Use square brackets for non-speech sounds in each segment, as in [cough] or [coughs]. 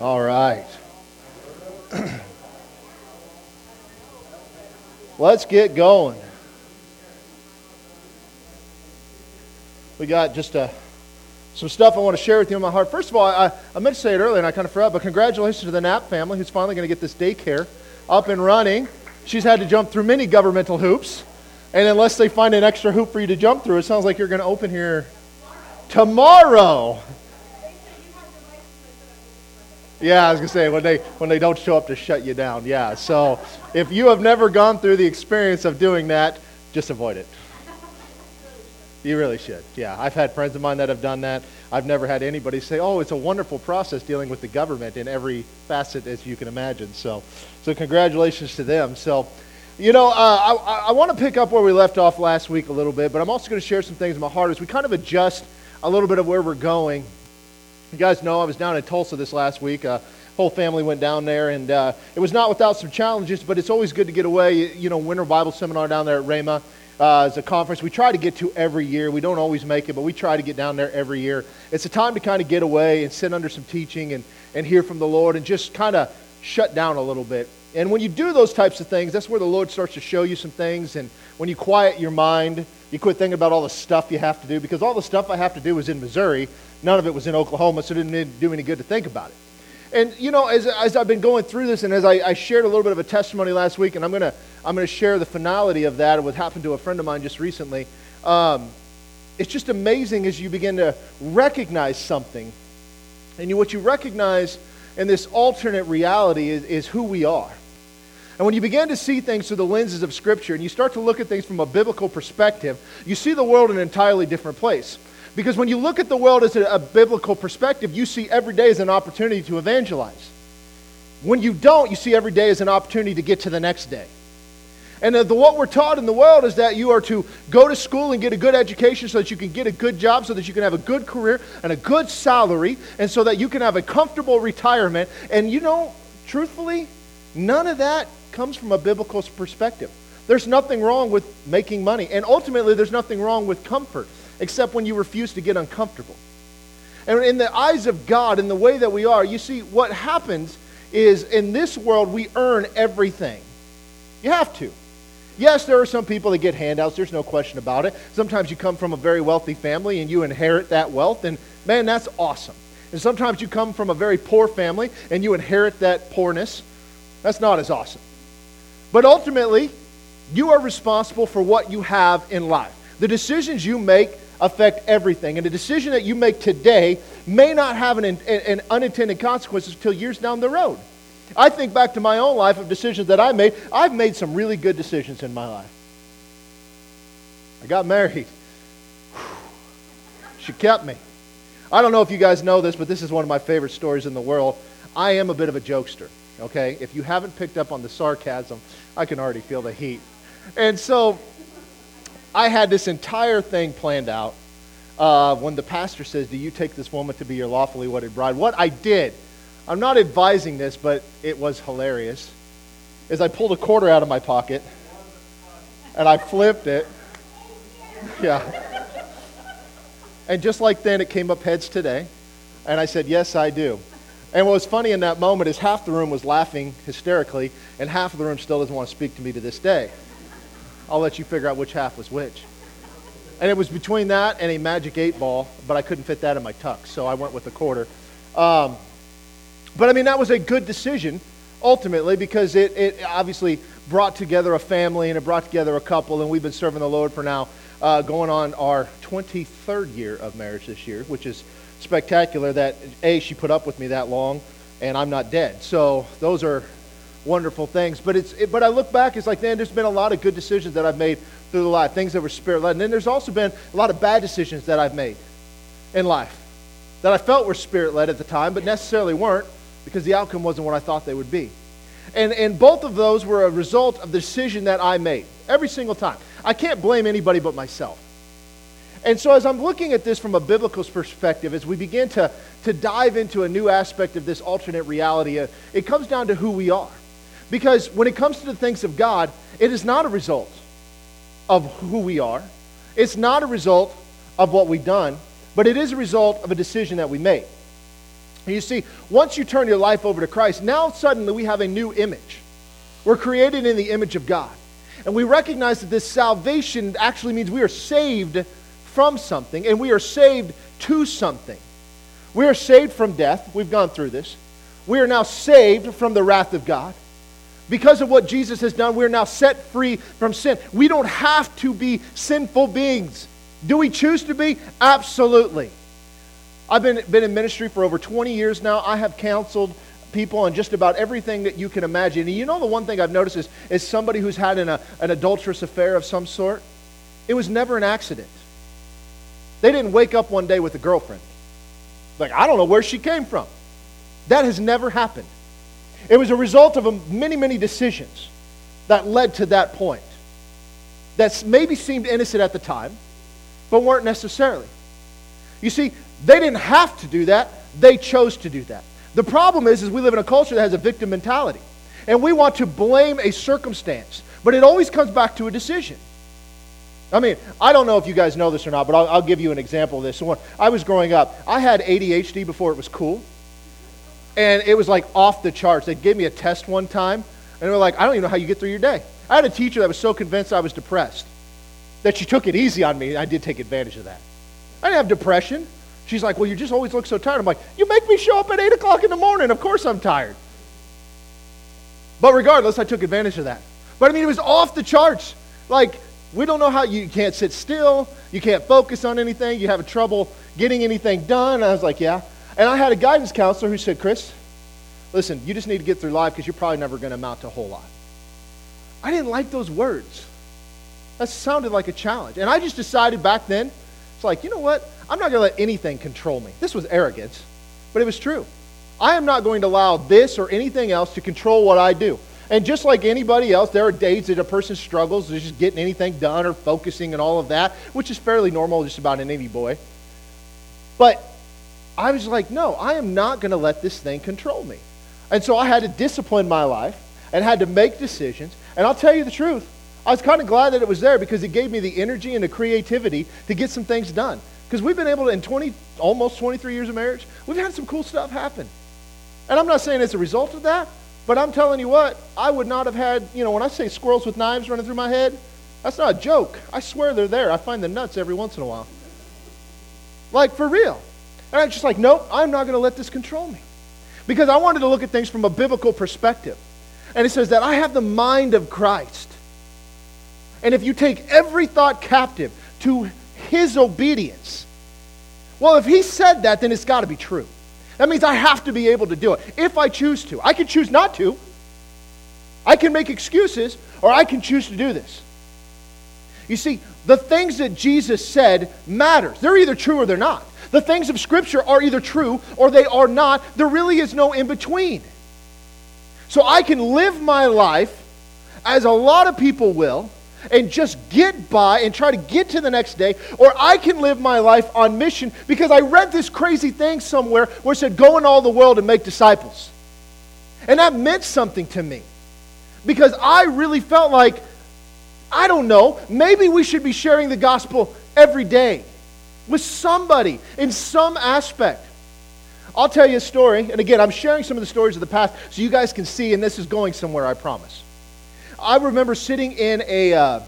All right. [clears throat] Let's get going. We got just a, uh, some stuff I want to share with you in my heart. First of all, I, I meant to say it earlier and I kind of forgot, but congratulations to the Knapp family who's finally going to get this daycare up and running. She's had to jump through many governmental hoops. And unless they find an extra hoop for you to jump through, it sounds like you're going to open here tomorrow. Yeah, I was gonna say when they when they don't show up to shut you down. Yeah. So if you have never gone through the experience of doing that, just avoid it. You really should. Yeah, I've had friends of mine that have done that. I've never had anybody say, "Oh, it's a wonderful process dealing with the government in every facet as you can imagine." So, so congratulations to them. So, you know, uh, I, I want to pick up where we left off last week a little bit, but I'm also going to share some things in my heart as we kind of adjust a little bit of where we're going you guys know I was down in Tulsa this last week. Uh, whole family went down there, and uh, it was not without some challenges, but it's always good to get away. You know, Winter Bible Seminar down there at Rhema uh, is a conference we try to get to every year. We don't always make it, but we try to get down there every year. It's a time to kind of get away and sit under some teaching and, and hear from the Lord and just kind of shut down a little bit. And when you do those types of things, that's where the Lord starts to show you some things. And when you quiet your mind, you quit thinking about all the stuff you have to do because all the stuff I have to do is in Missouri. None of it was in Oklahoma, so it didn't do any good to think about it. And, you know, as, as I've been going through this and as I, I shared a little bit of a testimony last week, and I'm going to I'm gonna share the finality of that, what happened to a friend of mine just recently, um, it's just amazing as you begin to recognize something. And you, what you recognize in this alternate reality is, is who we are. And when you begin to see things through the lenses of Scripture and you start to look at things from a biblical perspective, you see the world in an entirely different place. Because when you look at the world as a, a biblical perspective, you see every day as an opportunity to evangelize. When you don't, you see every day as an opportunity to get to the next day. And uh, the, what we're taught in the world is that you are to go to school and get a good education so that you can get a good job, so that you can have a good career and a good salary, and so that you can have a comfortable retirement. And you know, truthfully, none of that comes from a biblical perspective. There's nothing wrong with making money. And ultimately, there's nothing wrong with comfort except when you refuse to get uncomfortable. And in the eyes of God, in the way that we are, you see, what happens is in this world, we earn everything. You have to. Yes, there are some people that get handouts. There's no question about it. Sometimes you come from a very wealthy family and you inherit that wealth, and man, that's awesome. And sometimes you come from a very poor family and you inherit that poorness. That's not as awesome. But ultimately, you are responsible for what you have in life. The decisions you make affect everything. And a decision that you make today may not have an, an unintended consequences until years down the road. I think back to my own life of decisions that I made. I've made some really good decisions in my life. I got married. She kept me. I don't know if you guys know this, but this is one of my favorite stories in the world. I am a bit of a jokester, okay? If you haven't picked up on the sarcasm, I can already feel the heat. And so I had this entire thing planned out. Uh, when the pastor says, Do you take this woman to be your lawfully wedded bride? What I did, I'm not advising this, but it was hilarious, is I pulled a quarter out of my pocket and I flipped it. Yeah. And just like then, it came up heads today. And I said, Yes, I do. And what was funny in that moment is half the room was laughing hysterically, and half of the room still doesn't want to speak to me to this day. I'll let you figure out which half was which. And it was between that and a magic eight ball, but I couldn't fit that in my tux, so I went with a quarter. Um, but I mean, that was a good decision ultimately because it, it obviously brought together a family and it brought together a couple, and we've been serving the Lord for now uh, going on our 23rd year of marriage this year, which is spectacular that A, she put up with me that long, and I'm not dead. So those are wonderful things. But it's it, but I look back, it's like, man, there's been a lot of good decisions that I've made through the life, things that were spirit led. And then there's also been a lot of bad decisions that I've made in life that I felt were spirit led at the time, but necessarily weren't because the outcome wasn't what I thought they would be. And, and both of those were a result of the decision that I made every single time. I can't blame anybody but myself. And so, as I'm looking at this from a biblical perspective, as we begin to, to dive into a new aspect of this alternate reality, uh, it comes down to who we are. Because when it comes to the things of God, it is not a result of who we are, it's not a result of what we've done, but it is a result of a decision that we make. You see, once you turn your life over to Christ, now suddenly we have a new image. We're created in the image of God. And we recognize that this salvation actually means we are saved from something and we are saved to something. We are saved from death. We've gone through this. We are now saved from the wrath of God. Because of what Jesus has done, we are now set free from sin. We don't have to be sinful beings. Do we choose to be? Absolutely. I've been, been in ministry for over 20 years now. I have counseled people on just about everything that you can imagine. And you know, the one thing I've noticed is, is somebody who's had an, an adulterous affair of some sort, it was never an accident. They didn't wake up one day with a girlfriend. Like, I don't know where she came from. That has never happened. It was a result of many, many decisions that led to that point that maybe seemed innocent at the time, but weren't necessarily. You see, they didn't have to do that. They chose to do that. The problem is, is we live in a culture that has a victim mentality. And we want to blame a circumstance. But it always comes back to a decision. I mean, I don't know if you guys know this or not, but I'll, I'll give you an example of this. So when I was growing up, I had ADHD before it was cool. And it was like off the charts. They gave me a test one time, and they were like, I don't even know how you get through your day. I had a teacher that was so convinced I was depressed that she took it easy on me. I did take advantage of that. I didn't have depression. She's like, Well, you just always look so tired. I'm like, You make me show up at 8 o'clock in the morning. Of course I'm tired. But regardless, I took advantage of that. But I mean, it was off the charts. Like, we don't know how you can't sit still, you can't focus on anything, you have trouble getting anything done. I was like, Yeah. And I had a guidance counselor who said, Chris, listen, you just need to get through life because you're probably never going to amount to a whole lot. I didn't like those words. That sounded like a challenge. And I just decided back then, it's like, you know what? I'm not going to let anything control me. This was arrogance, but it was true. I am not going to allow this or anything else to control what I do. And just like anybody else, there are days that a person struggles with just getting anything done or focusing and all of that, which is fairly normal just about in any boy. But I was like, no, I am not going to let this thing control me. And so I had to discipline my life and had to make decisions. And I'll tell you the truth, I was kind of glad that it was there because it gave me the energy and the creativity to get some things done. Because we've been able to, in 20, almost 23 years of marriage, we've had some cool stuff happen. And I'm not saying it's a result of that, but I'm telling you what, I would not have had, you know, when I say squirrels with knives running through my head, that's not a joke. I swear they're there. I find the nuts every once in a while. Like, for real. And I'm just like, nope, I'm not going to let this control me. Because I wanted to look at things from a biblical perspective. And it says that I have the mind of Christ. And if you take every thought captive to his obedience. Well, if he said that, then it's got to be true. That means I have to be able to do it if I choose to. I can choose not to. I can make excuses, or I can choose to do this. You see, the things that Jesus said matters. They're either true or they're not. The things of Scripture are either true or they are not. There really is no in between. So I can live my life as a lot of people will and just get by and try to get to the next day, or I can live my life on mission because I read this crazy thing somewhere where it said, Go in all the world and make disciples. And that meant something to me because I really felt like, I don't know, maybe we should be sharing the gospel every day with somebody in some aspect. I'll tell you a story, and again, I'm sharing some of the stories of the past so you guys can see, and this is going somewhere, I promise. I remember sitting in a, uh,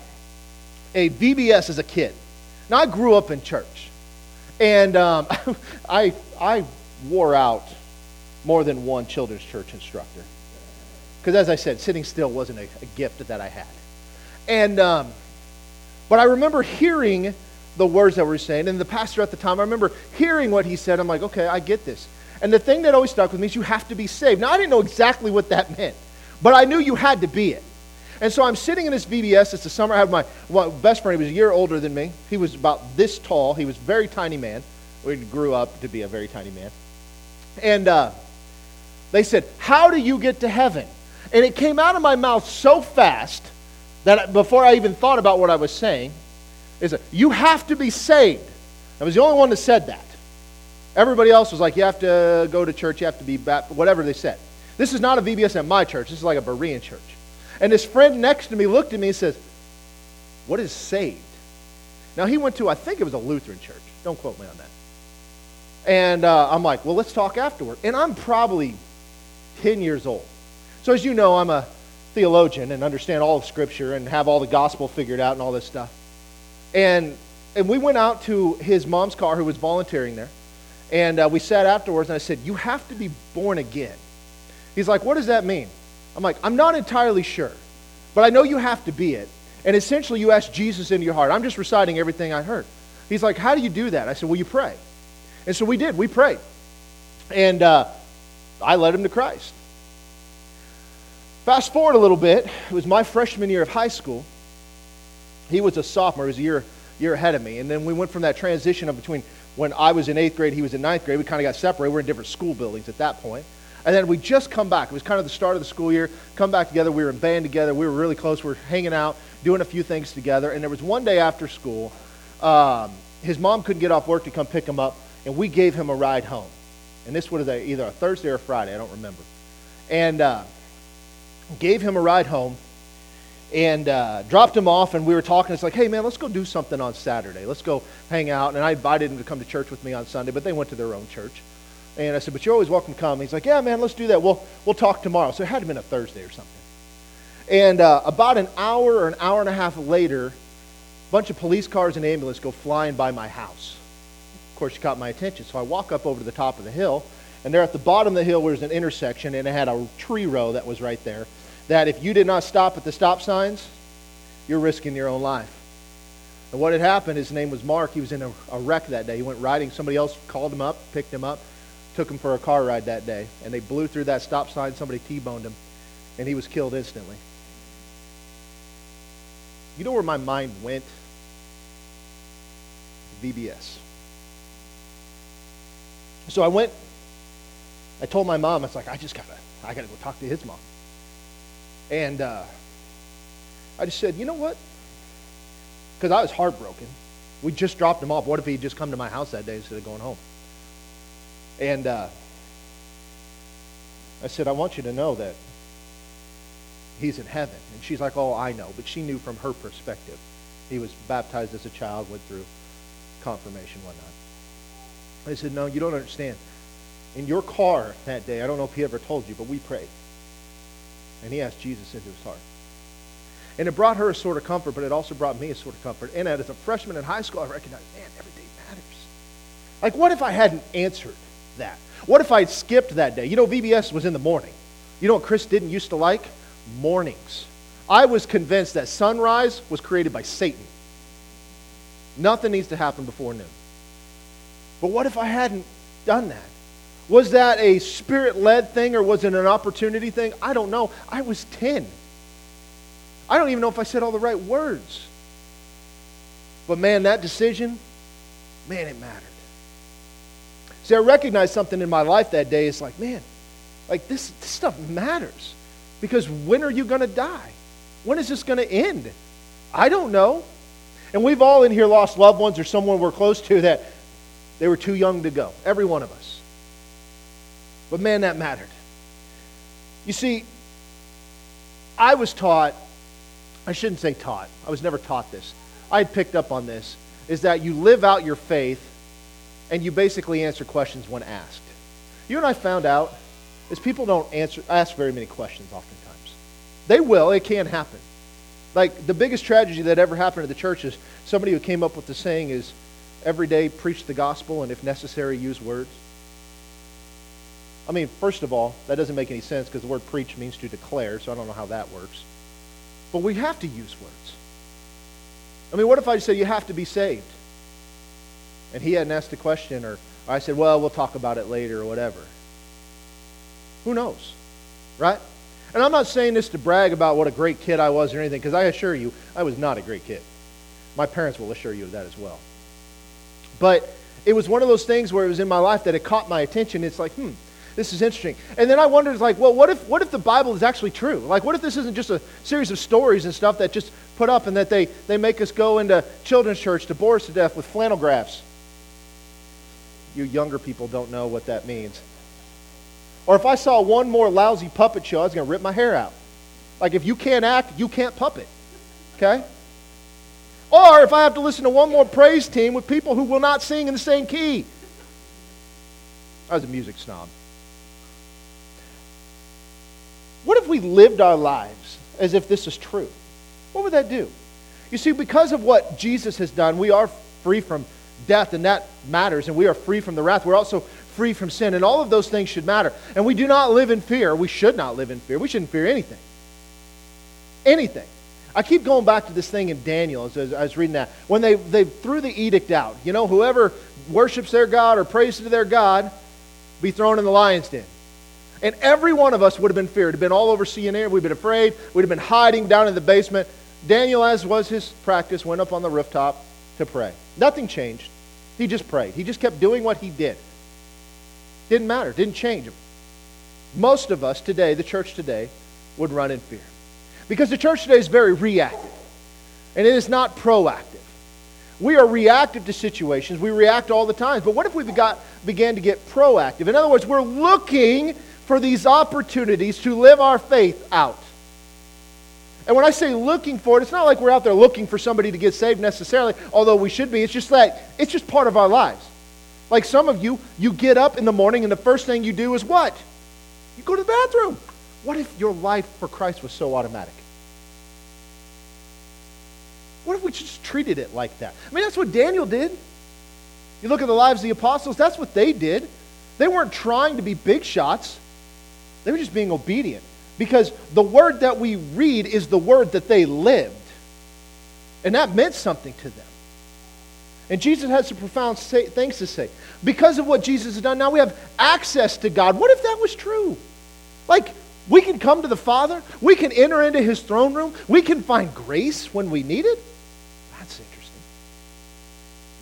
a VBS as a kid. Now, I grew up in church, and um, [laughs] I, I wore out more than one children's church instructor. Because, as I said, sitting still wasn't a, a gift that I had. And, um, but I remember hearing the words that were saying, and the pastor at the time, I remember hearing what he said. I'm like, okay, I get this. And the thing that always stuck with me is you have to be saved. Now, I didn't know exactly what that meant, but I knew you had to be it. And so I'm sitting in this VBS. It's the summer. I have my well, best friend. He was a year older than me. He was about this tall. He was a very tiny man. We grew up to be a very tiny man. And uh, they said, How do you get to heaven? And it came out of my mouth so fast that before I even thought about what I was saying, is that you have to be saved. I was the only one that said that. Everybody else was like, you have to go to church, you have to be baptized, whatever they said. This is not a VBS at my church. This is like a Berean church. And this friend next to me looked at me and says, What is saved? Now, he went to, I think it was a Lutheran church. Don't quote me on that. And uh, I'm like, well, let's talk afterward. And I'm probably 10 years old. So, as you know, I'm a theologian and understand all of Scripture and have all the gospel figured out and all this stuff. And, and we went out to his mom's car, who was volunteering there. And uh, we sat afterwards, and I said, You have to be born again. He's like, What does that mean? I'm like, I'm not entirely sure, but I know you have to be it. And essentially, you ask Jesus into your heart. I'm just reciting everything I heard. He's like, How do you do that? I said, Well, you pray. And so we did. We prayed. And uh, I led him to Christ. Fast forward a little bit. It was my freshman year of high school. He was a sophomore. He was a year, year ahead of me. And then we went from that transition of between when I was in eighth grade, he was in ninth grade. We kind of got separated. We were in different school buildings at that point. And then we just come back. It was kind of the start of the school year. Come back together. We were in band together. We were really close. We were hanging out, doing a few things together. And there was one day after school, um, his mom couldn't get off work to come pick him up, and we gave him a ride home. And this was either a Thursday or a Friday. I don't remember. And uh, gave him a ride home and uh, dropped him off. And we were talking. It's like, hey, man, let's go do something on Saturday. Let's go hang out. And I invited him to come to church with me on Sunday, but they went to their own church. And I said, but you're always welcome to come. He's like, yeah, man, let's do that. We'll, we'll talk tomorrow. So it had to been a Thursday or something. And uh, about an hour or an hour and a half later, a bunch of police cars and ambulance go flying by my house. Of course, she caught my attention. So I walk up over to the top of the hill, and there at the bottom of the hill was an intersection, and it had a tree row that was right there. That if you did not stop at the stop signs, you're risking your own life. And what had happened, his name was Mark. He was in a, a wreck that day. He went riding. Somebody else called him up, picked him up took him for a car ride that day, and they blew through that stop sign. Somebody T-boned him, and he was killed instantly. You know where my mind went? VBS. So I went. I told my mom, I was like, I just gotta, I gotta go talk to his mom. And uh, I just said, you know what? Because I was heartbroken. We just dropped him off. What if he'd just come to my house that day instead of going home? And uh, I said, I want you to know that he's in heaven. And she's like, oh, I know. But she knew from her perspective. He was baptized as a child, went through confirmation, whatnot. I said, no, you don't understand. In your car that day, I don't know if he ever told you, but we prayed. And he asked Jesus into his heart. And it brought her a sort of comfort, but it also brought me a sort of comfort. And as a freshman in high school, I recognized, man, every day matters. Like, what if I hadn't answered? that? What if I skipped that day? You know, VBS was in the morning. You know what Chris didn't used to like? Mornings. I was convinced that sunrise was created by Satan. Nothing needs to happen before noon. But what if I hadn't done that? Was that a spirit led thing or was it an opportunity thing? I don't know. I was 10. I don't even know if I said all the right words. But man, that decision, man, it mattered. See, I recognized something in my life that day. It's like, man, like this, this stuff matters. Because when are you going to die? When is this going to end? I don't know. And we've all in here lost loved ones or someone we're close to that they were too young to go. Every one of us. But man, that mattered. You see, I was taught, I shouldn't say taught, I was never taught this. I had picked up on this, is that you live out your faith and you basically answer questions when asked. You and I found out is people don't answer ask very many questions oftentimes. They will, it can happen. Like the biggest tragedy that ever happened to the church is somebody who came up with the saying is every day preach the gospel and if necessary use words. I mean, first of all, that doesn't make any sense because the word preach means to declare, so I don't know how that works. But we have to use words. I mean, what if I say you have to be saved? and he hadn't asked a question, or, I said, well, we'll talk about it later, or whatever. Who knows? Right? And I'm not saying this to brag about what a great kid I was or anything, because I assure you, I was not a great kid. My parents will assure you of that as well. But it was one of those things where it was in my life that it caught my attention. It's like, hmm, this is interesting. And then I wondered, like, well, what if, what if the Bible is actually true? Like, what if this isn't just a series of stories and stuff that just put up and that they, they make us go into children's church to bore us to death with flannel graphs? you younger people don't know what that means. Or if I saw one more lousy puppet show, I was going to rip my hair out. Like if you can't act, you can't puppet. Okay? Or if I have to listen to one more praise team with people who will not sing in the same key. I was a music snob. What if we lived our lives as if this is true? What would that do? You see, because of what Jesus has done, we are free from death, and that matters, and we are free from the wrath. We're also free from sin, and all of those things should matter. And we do not live in fear. We should not live in fear. We shouldn't fear anything. Anything. I keep going back to this thing in Daniel as I was reading that. When they, they threw the edict out, you know, whoever worships their God or prays to their God, be thrown in the lion's den. And every one of us would have been feared, been all over CNN, we'd been afraid, we'd have been hiding down in the basement. Daniel, as was his practice, went up on the rooftop to pray. Nothing changed. He just prayed. He just kept doing what he did. Didn't matter, didn't change him. Most of us today, the church today, would run in fear. Because the church today is very reactive, and it is not proactive. We are reactive to situations. We react all the time. But what if we got, began to get proactive? In other words, we're looking for these opportunities to live our faith out. And when I say looking for it, it's not like we're out there looking for somebody to get saved necessarily, although we should be. It's just that it's just part of our lives. Like some of you, you get up in the morning and the first thing you do is what? You go to the bathroom. What if your life for Christ was so automatic? What if we just treated it like that? I mean, that's what Daniel did. You look at the lives of the apostles, that's what they did. They weren't trying to be big shots, they were just being obedient. Because the word that we read is the word that they lived. And that meant something to them. And Jesus has some profound say, things to say. Because of what Jesus has done, now we have access to God. What if that was true? Like, we can come to the Father, we can enter into his throne room, we can find grace when we need it. That's interesting.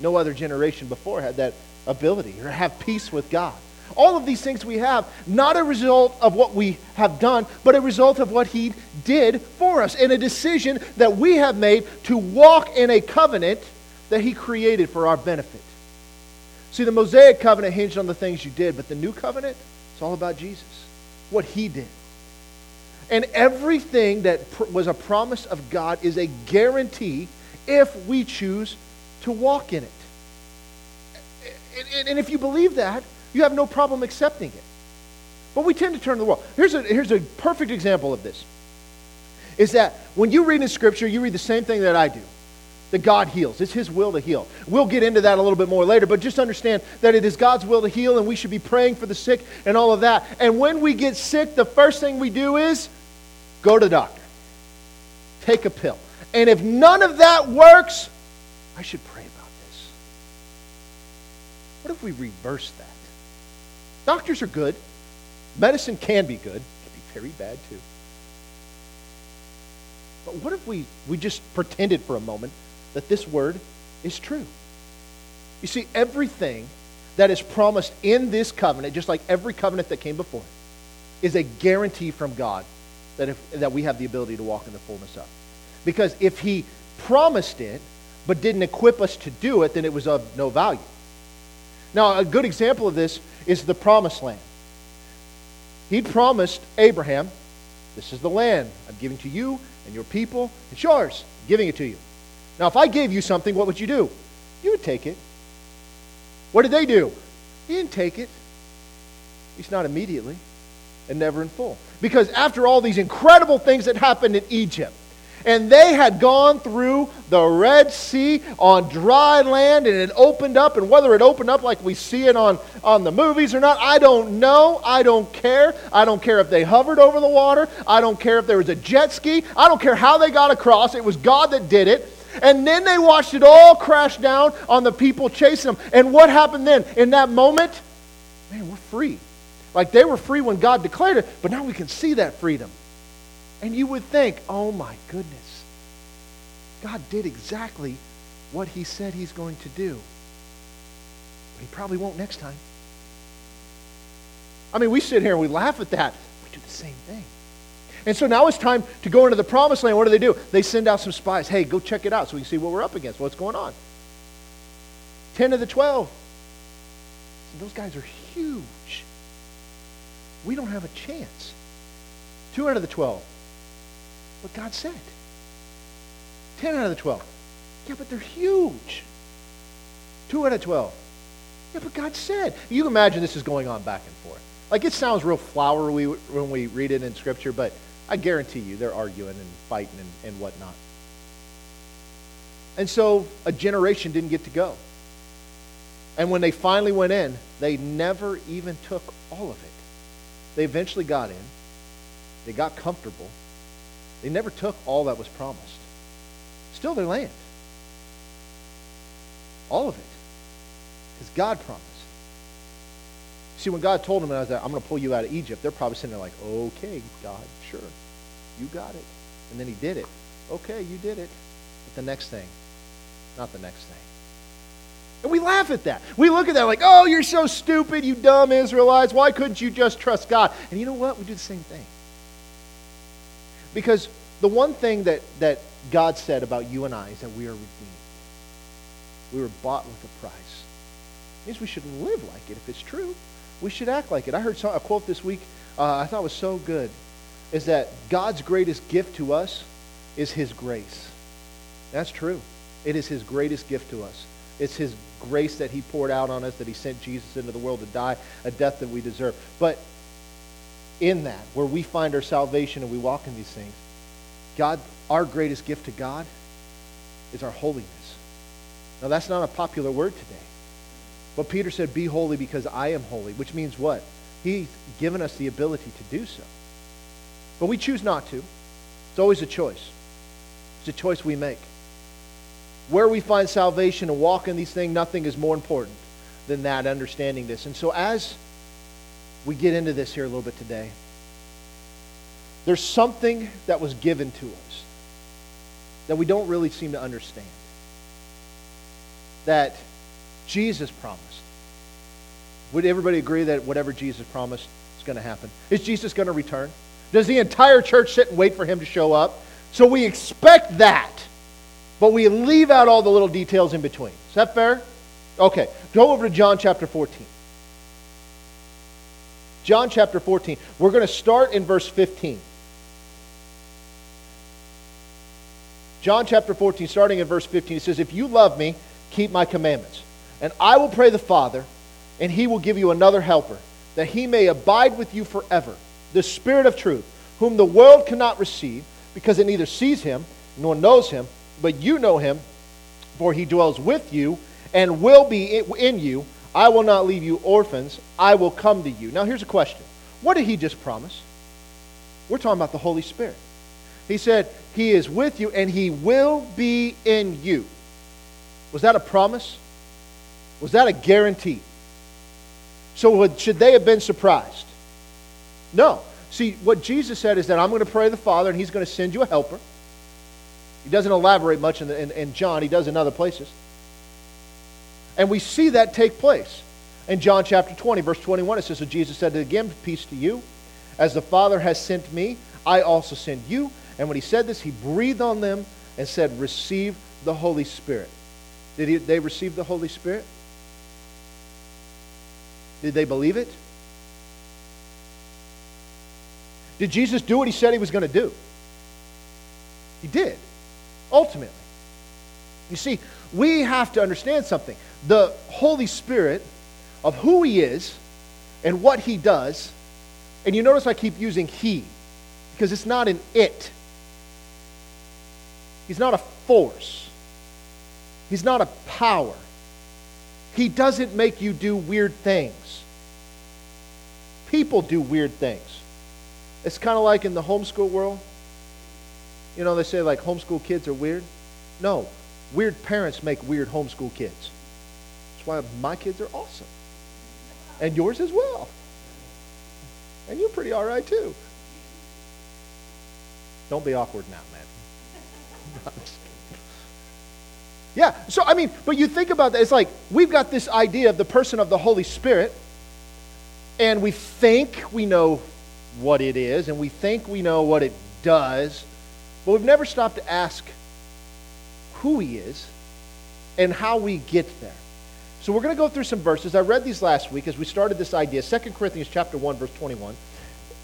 No other generation before had that ability or have peace with God. All of these things we have, not a result of what we have done, but a result of what He did for us, and a decision that we have made to walk in a covenant that He created for our benefit. See, the Mosaic covenant hinged on the things you did, but the new covenant, it's all about Jesus, what He did. And everything that was a promise of God is a guarantee if we choose to walk in it. And, if you believe that, you have no problem accepting it. But we tend to turn to the world. Here's a, here's a perfect example of this. Is that when you read in Scripture, you read the same thing that I do. That God heals. It's His will to heal. We'll get into that a little bit more later, but just understand that it is God's will to heal, and we should be praying for the sick and all of that. And when we get sick, the first thing we do is go to the doctor, take a pill. And if none of that works, I should pray about this. What if we reverse that? Doctors are good. Medicine can be good. It can be very bad too. But what if we, we just pretended for a moment that this word is true? You see, everything that is promised in this covenant, just like every covenant that came before, is a guarantee from God that, if, that we have the ability to walk in the fullness of. Because if He promised it, but didn't equip us to do it, then it was of no value. Now, a good example of this is the promised land. He'd promised Abraham, This is the land I'm giving to you and your people. It's yours. I'm giving it to you. Now, if I gave you something, what would you do? You would take it. What did they do? He didn't take it. At least not immediately and never in full. Because after all these incredible things that happened in Egypt, and they had gone through the Red Sea on dry land and it opened up. And whether it opened up like we see it on, on the movies or not, I don't know. I don't care. I don't care if they hovered over the water. I don't care if there was a jet ski. I don't care how they got across. It was God that did it. And then they watched it all crash down on the people chasing them. And what happened then? In that moment, man, we're free. Like they were free when God declared it, but now we can see that freedom. And you would think, oh my goodness, God did exactly what he said he's going to do. But he probably won't next time. I mean, we sit here and we laugh at that. We do the same thing. And so now it's time to go into the promised land. What do they do? They send out some spies. Hey, go check it out so we can see what we're up against, what's going on. Ten of the twelve. those guys are huge. We don't have a chance. Two out of the twelve what God said. 10 out of the 12. Yeah, but they're huge. 2 out of 12. Yeah, but God said. You can imagine this is going on back and forth. Like it sounds real flowery when we read it in Scripture, but I guarantee you they're arguing and fighting and, and whatnot. And so a generation didn't get to go. And when they finally went in, they never even took all of it. They eventually got in. They got comfortable. They never took all that was promised. Still their land. All of it. Because God promised. See, when God told them, I was like, I'm going to pull you out of Egypt, they're probably sitting there like, okay, God, sure. You got it. And then he did it. Okay, you did it. But the next thing, not the next thing. And we laugh at that. We look at that like, oh, you're so stupid, you dumb Israelites. Why couldn't you just trust God? And you know what? We do the same thing. Because the one thing that, that God said about you and I is that we are redeemed. We were bought with a price. It means we should live like it if it's true. We should act like it. I heard a quote this week uh, I thought was so good is that God's greatest gift to us is his grace. That's true. It is his greatest gift to us. It's his grace that he poured out on us, that he sent Jesus into the world to die a death that we deserve. But in that, where we find our salvation and we walk in these things, God, our greatest gift to God is our holiness. Now, that's not a popular word today. But Peter said, Be holy because I am holy, which means what? He's given us the ability to do so. But we choose not to. It's always a choice. It's a choice we make. Where we find salvation and walk in these things, nothing is more important than that, understanding this. And so as we get into this here a little bit today, there's something that was given to us that we don't really seem to understand. That Jesus promised. Would everybody agree that whatever Jesus promised is going to happen? Is Jesus going to return? Does the entire church sit and wait for him to show up? So we expect that, but we leave out all the little details in between. Is that fair? Okay, go over to John chapter 14. John chapter 14. We're going to start in verse 15. John chapter 14, starting in verse 15, it says, If you love me, keep my commandments. And I will pray the Father, and he will give you another helper, that he may abide with you forever, the Spirit of truth, whom the world cannot receive, because it neither sees him nor knows him, but you know him, for he dwells with you and will be in you. I will not leave you orphans, I will come to you. Now, here's a question What did he just promise? We're talking about the Holy Spirit. He said, He is with you and He will be in you. Was that a promise? Was that a guarantee? So, should they have been surprised? No. See, what Jesus said is that I'm going to pray the Father and He's going to send you a helper. He doesn't elaborate much in, the, in, in John, He does in other places. And we see that take place. In John chapter 20, verse 21, it says, So Jesus said again, Peace to you. As the Father has sent me, I also send you. And when he said this, he breathed on them and said, Receive the Holy Spirit. Did he, they receive the Holy Spirit? Did they believe it? Did Jesus do what he said he was going to do? He did, ultimately. You see, we have to understand something. The Holy Spirit, of who he is and what he does, and you notice I keep using he, because it's not an it. He's not a force. He's not a power. He doesn't make you do weird things. People do weird things. It's kind of like in the homeschool world. You know, they say like homeschool kids are weird. No, weird parents make weird homeschool kids. That's why my kids are awesome. And yours as well. And you're pretty all right too. Don't be awkward now, man. [laughs] yeah, so I mean, but you think about that. It's like we've got this idea of the person of the Holy Spirit, and we think we know what it is, and we think we know what it does, but we've never stopped to ask who he is and how we get there. So we're going to go through some verses. I read these last week as we started this idea. 2 Corinthians chapter 1 verse 21.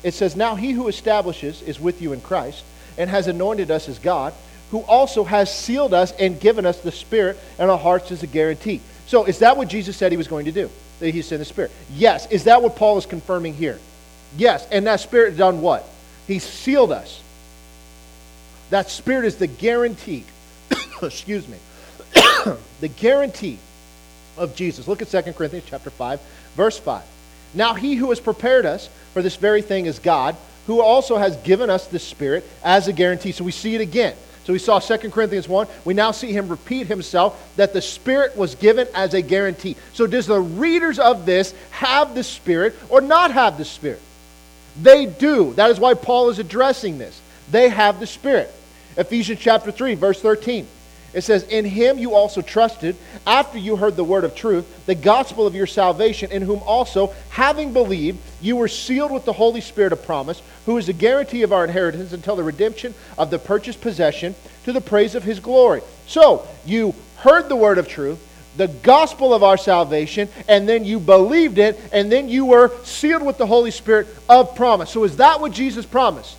It says, "Now he who establishes is with you in Christ and has anointed us as God, who also has sealed us and given us the Spirit and our hearts as a guarantee." So is that what Jesus said he was going to do? That he sent the Spirit? Yes. Is that what Paul is confirming here? Yes. And that Spirit done what? He sealed us. That Spirit is the guarantee. [coughs] excuse me. [coughs] the guarantee of Jesus. Look at 2 Corinthians chapter 5, verse 5. Now he who has prepared us for this very thing is God, who also has given us the Spirit as a guarantee. So we see it again. So we saw 2 Corinthians 1. We now see him repeat himself that the Spirit was given as a guarantee. So does the readers of this have the Spirit or not have the Spirit? They do. That is why Paul is addressing this. They have the Spirit. Ephesians chapter 3, verse 13. It says, In him you also trusted, after you heard the word of truth, the gospel of your salvation, in whom also, having believed, you were sealed with the Holy Spirit of promise, who is the guarantee of our inheritance until the redemption of the purchased possession to the praise of his glory. So, you heard the word of truth, the gospel of our salvation, and then you believed it, and then you were sealed with the Holy Spirit of promise. So, is that what Jesus promised?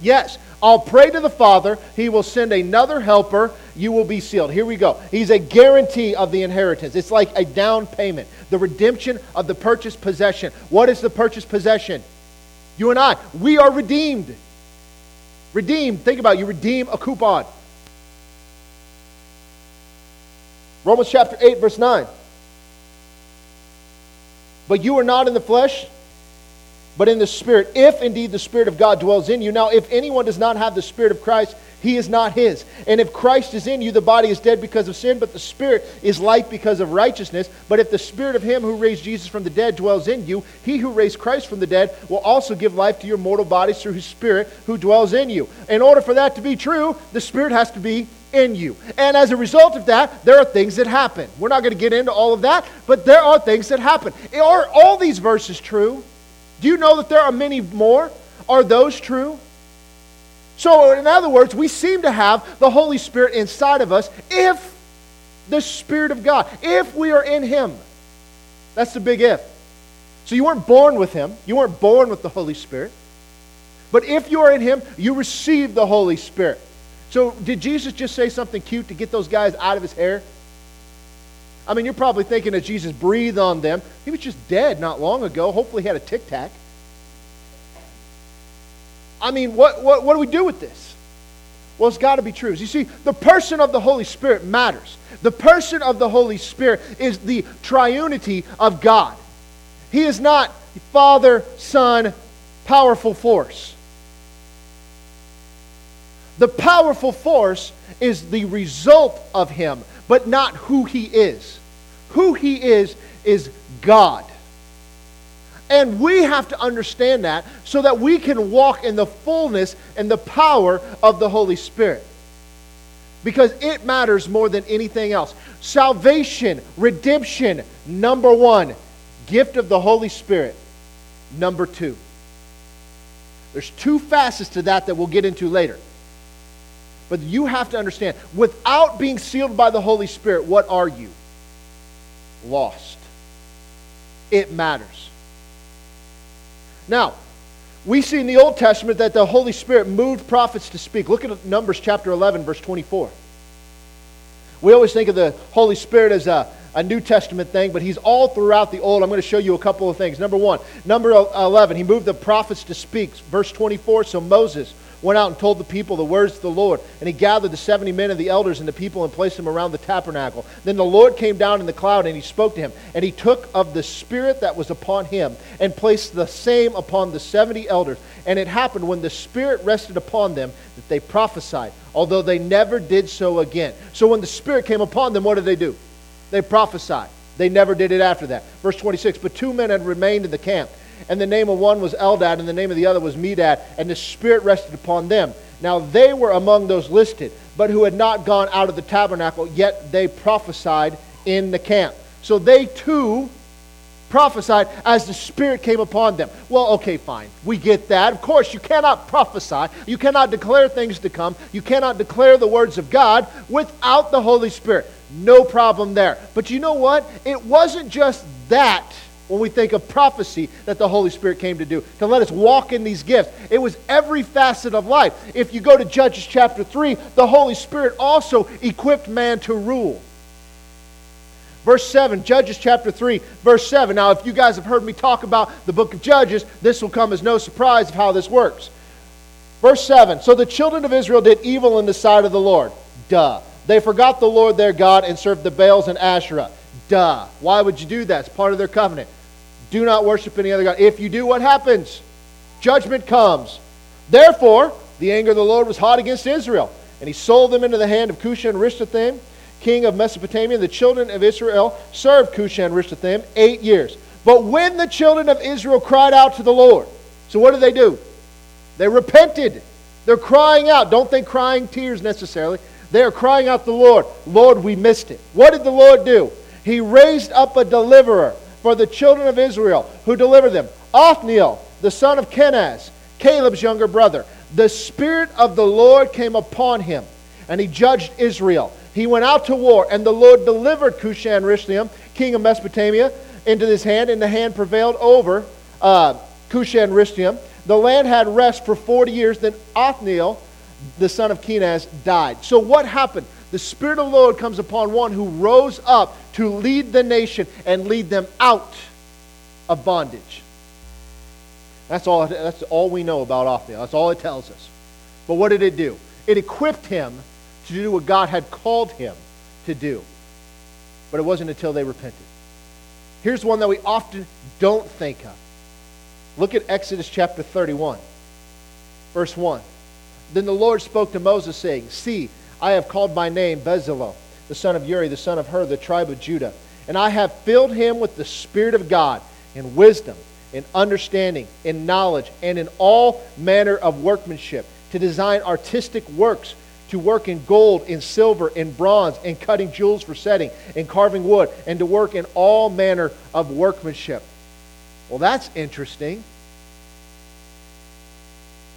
Yes. I'll pray to the Father. He will send another helper. You will be sealed. Here we go. He's a guarantee of the inheritance. It's like a down payment, the redemption of the purchased possession. What is the purchased possession? You and I, we are redeemed. Redeemed. Think about it. You redeem a coupon. Romans chapter 8, verse 9. But you are not in the flesh, but in the Spirit, if indeed the Spirit of God dwells in you. Now, if anyone does not have the Spirit of Christ, he is not his. And if Christ is in you, the body is dead because of sin, but the Spirit is life because of righteousness. But if the Spirit of him who raised Jesus from the dead dwells in you, he who raised Christ from the dead will also give life to your mortal bodies through his Spirit who dwells in you. In order for that to be true, the Spirit has to be in you. And as a result of that, there are things that happen. We're not going to get into all of that, but there are things that happen. Are all these verses true? Do you know that there are many more? Are those true? So, in other words, we seem to have the Holy Spirit inside of us if the Spirit of God, if we are in Him. That's the big if. So, you weren't born with Him, you weren't born with the Holy Spirit. But if you are in Him, you receive the Holy Spirit. So, did Jesus just say something cute to get those guys out of his hair? I mean, you're probably thinking that Jesus breathed on them. He was just dead not long ago. Hopefully, he had a tic tac. I mean, what, what, what do we do with this? Well, it's got to be true. You see, the person of the Holy Spirit matters. The person of the Holy Spirit is the triunity of God. He is not Father, Son, powerful force. The powerful force is the result of Him but not who he is. Who he is is God. And we have to understand that so that we can walk in the fullness and the power of the Holy Spirit. Because it matters more than anything else. Salvation, redemption, number one. Gift of the Holy Spirit, number two. There's two facets to that that we'll get into later. But you have to understand without being sealed by the Holy Spirit, what are you? Lost. It matters. Now, we see in the Old Testament that the Holy Spirit moved prophets to speak. Look at Numbers chapter 11, verse 24. We always think of the Holy Spirit as a, a New Testament thing, but he's all throughout the Old. I'm going to show you a couple of things. Number one, number 11, he moved the prophets to speak. Verse 24, so Moses went out and told the people the words of the Lord. And he gathered the 70 men of the elders and the people and placed them around the tabernacle. Then the Lord came down in the cloud and he spoke to him. And he took of the Spirit that was upon him and placed the same upon the 70 elders. And it happened when the Spirit rested upon them that they prophesied, although they never did so again. So when the Spirit came upon them, what did they do? They prophesied. They never did it after that. Verse 26 But two men had remained in the camp and the name of one was Eldad, and the name of the other was Medad, and the Spirit rested upon them. Now they were among those listed, but who had not gone out of the tabernacle, yet they prophesied in the camp. So they too prophesied as the Spirit came upon them. Well, okay, fine. We get that. Of course, you cannot prophesy. You cannot declare things to come. You cannot declare the words of God without the Holy Spirit. No problem there. But you know what? It wasn't just that when we think of prophecy that the Holy Spirit came to do, to let us walk in these gifts. It was every facet of life. If you go to Judges chapter 3, the Holy Spirit also equipped man to rule. Verse 7, Judges chapter 3, verse 7. Now, if you guys have heard me talk about the book of Judges, this will come as no surprise of how this works. Verse 7 So the children of Israel did evil in the sight of the Lord. Duh. They forgot the Lord their God and served the Baals and Asherah. Duh. Why would you do that? It's part of their covenant. Do not worship any other God. If you do, what happens? Judgment comes. Therefore, the anger of the Lord was hot against Israel, and he sold them into the hand of Cushan Rishathaim king of Mesopotamia, the children of Israel served Cushan Rishathaim eight years. But when the children of Israel cried out to the Lord, so what did they do? They repented. They're crying out. Don't think crying tears necessarily. They are crying out to the Lord. Lord, we missed it. What did the Lord do? He raised up a deliverer for the children of Israel who delivered them. Othniel, the son of Kenaz, Caleb's younger brother. The Spirit of the Lord came upon him, and he judged Israel he went out to war, and the Lord delivered Cushan Rishathaim, king of Mesopotamia, into his hand, and the hand prevailed over uh, Cushan Rishathaim. The land had rest for 40 years. Then Othniel, the son of Kenaz, died. So what happened? The Spirit of the Lord comes upon one who rose up to lead the nation and lead them out of bondage. That's all, that's all we know about Othniel. That's all it tells us. But what did it do? It equipped him to do what God had called him to do. But it wasn't until they repented. Here's one that we often don't think of. Look at Exodus chapter 31, verse 1. Then the Lord spoke to Moses, saying, See, I have called my name Bezalel, the son of Uri, the son of Hur, the tribe of Judah. And I have filled him with the Spirit of God in wisdom, in understanding, in knowledge, and in all manner of workmanship, to design artistic works to work in gold, in silver, in bronze, in cutting jewels for setting, in carving wood, and to work in all manner of workmanship. Well, that's interesting.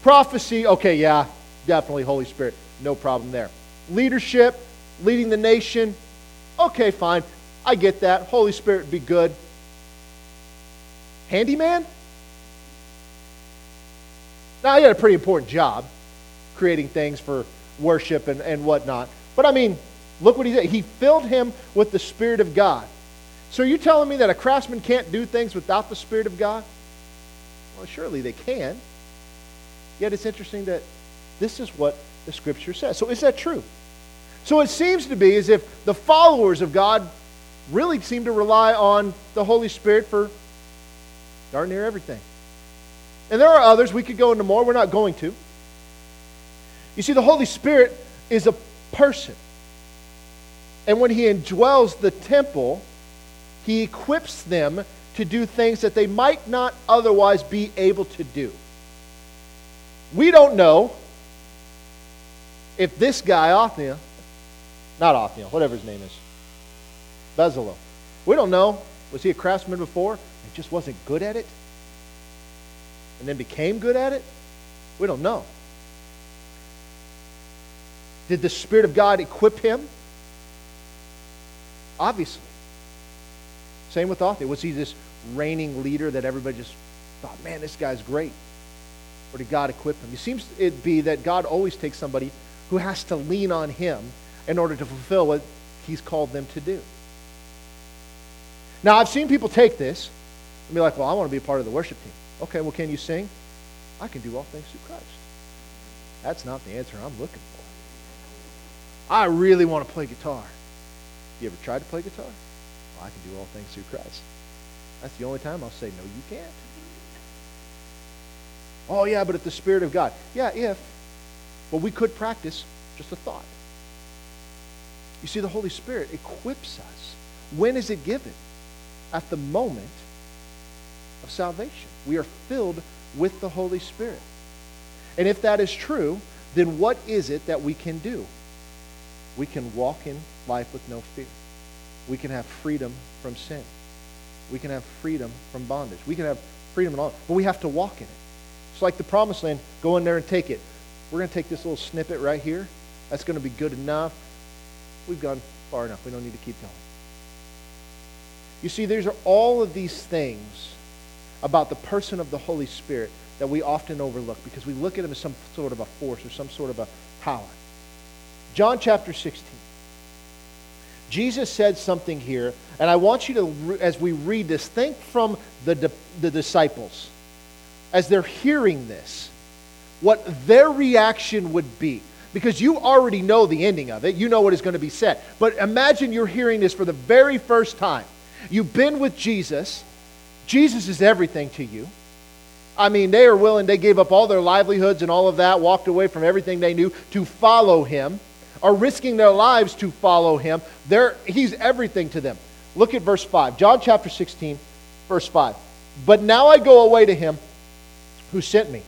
Prophecy, okay, yeah, definitely Holy Spirit, no problem there. Leadership, leading the nation, okay, fine. I get that. Holy Spirit be good. Handyman? Now, he had a pretty important job creating things for worship and, and whatnot. But I mean, look what he did. He filled him with the Spirit of God. So are you telling me that a craftsman can't do things without the Spirit of God? Well, surely they can. Yet it's interesting that this is what the Scripture says. So is that true? So it seems to be as if the followers of God really seem to rely on the Holy Spirit for darn near everything. And there are others, we could go into more, we're not going to. You see, the Holy Spirit is a person. And when He indwells the temple, He equips them to do things that they might not otherwise be able to do. We don't know if this guy, Othniel, not Othniel, whatever his name is, Bezalel, we don't know. Was he a craftsman before and just wasn't good at it? And then became good at it? We don't know. Did the Spirit of God equip him? Obviously. Same with Othniel. Was he this reigning leader that everybody just thought, man, this guy's great? Or did God equip him? It seems it be that God always takes somebody who has to lean on him in order to fulfill what he's called them to do. Now, I've seen people take this and be like, well, I want to be a part of the worship team. Okay, well, can you sing? I can do all things through Christ. That's not the answer I'm looking for. I really want to play guitar. You ever tried to play guitar? Well, I can do all things through Christ. That's the only time I'll say, no, you can't. Oh, yeah, but if the Spirit of God. Yeah, if. But we could practice just a thought. You see, the Holy Spirit equips us. When is it given? At the moment of salvation. We are filled with the Holy Spirit. And if that is true, then what is it that we can do? we can walk in life with no fear. We can have freedom from sin. We can have freedom from bondage. We can have freedom in all, but we have to walk in it. It's like the promised land. Go in there and take it. We're going to take this little snippet right here. That's going to be good enough. We've gone far enough. We don't need to keep going. You see, these are all of these things about the person of the Holy Spirit that we often overlook because we look at him as some sort of a force or some sort of a power. John chapter 16. Jesus said something here And I want you to, as we read this, think from the, the disciples as they're hearing this, what their reaction would be. Because you already know the ending of it, you know what is going to be said. But imagine you're hearing this for the very first time. You've been with Jesus, Jesus is everything to you. I mean, they are willing, they gave up all their livelihoods and all of that, walked away from everything they knew to follow him, are risking their lives to follow him. They're, he's everything to them. Look at verse 5. John chapter 16, verse 5. But now I go away to him who sent me.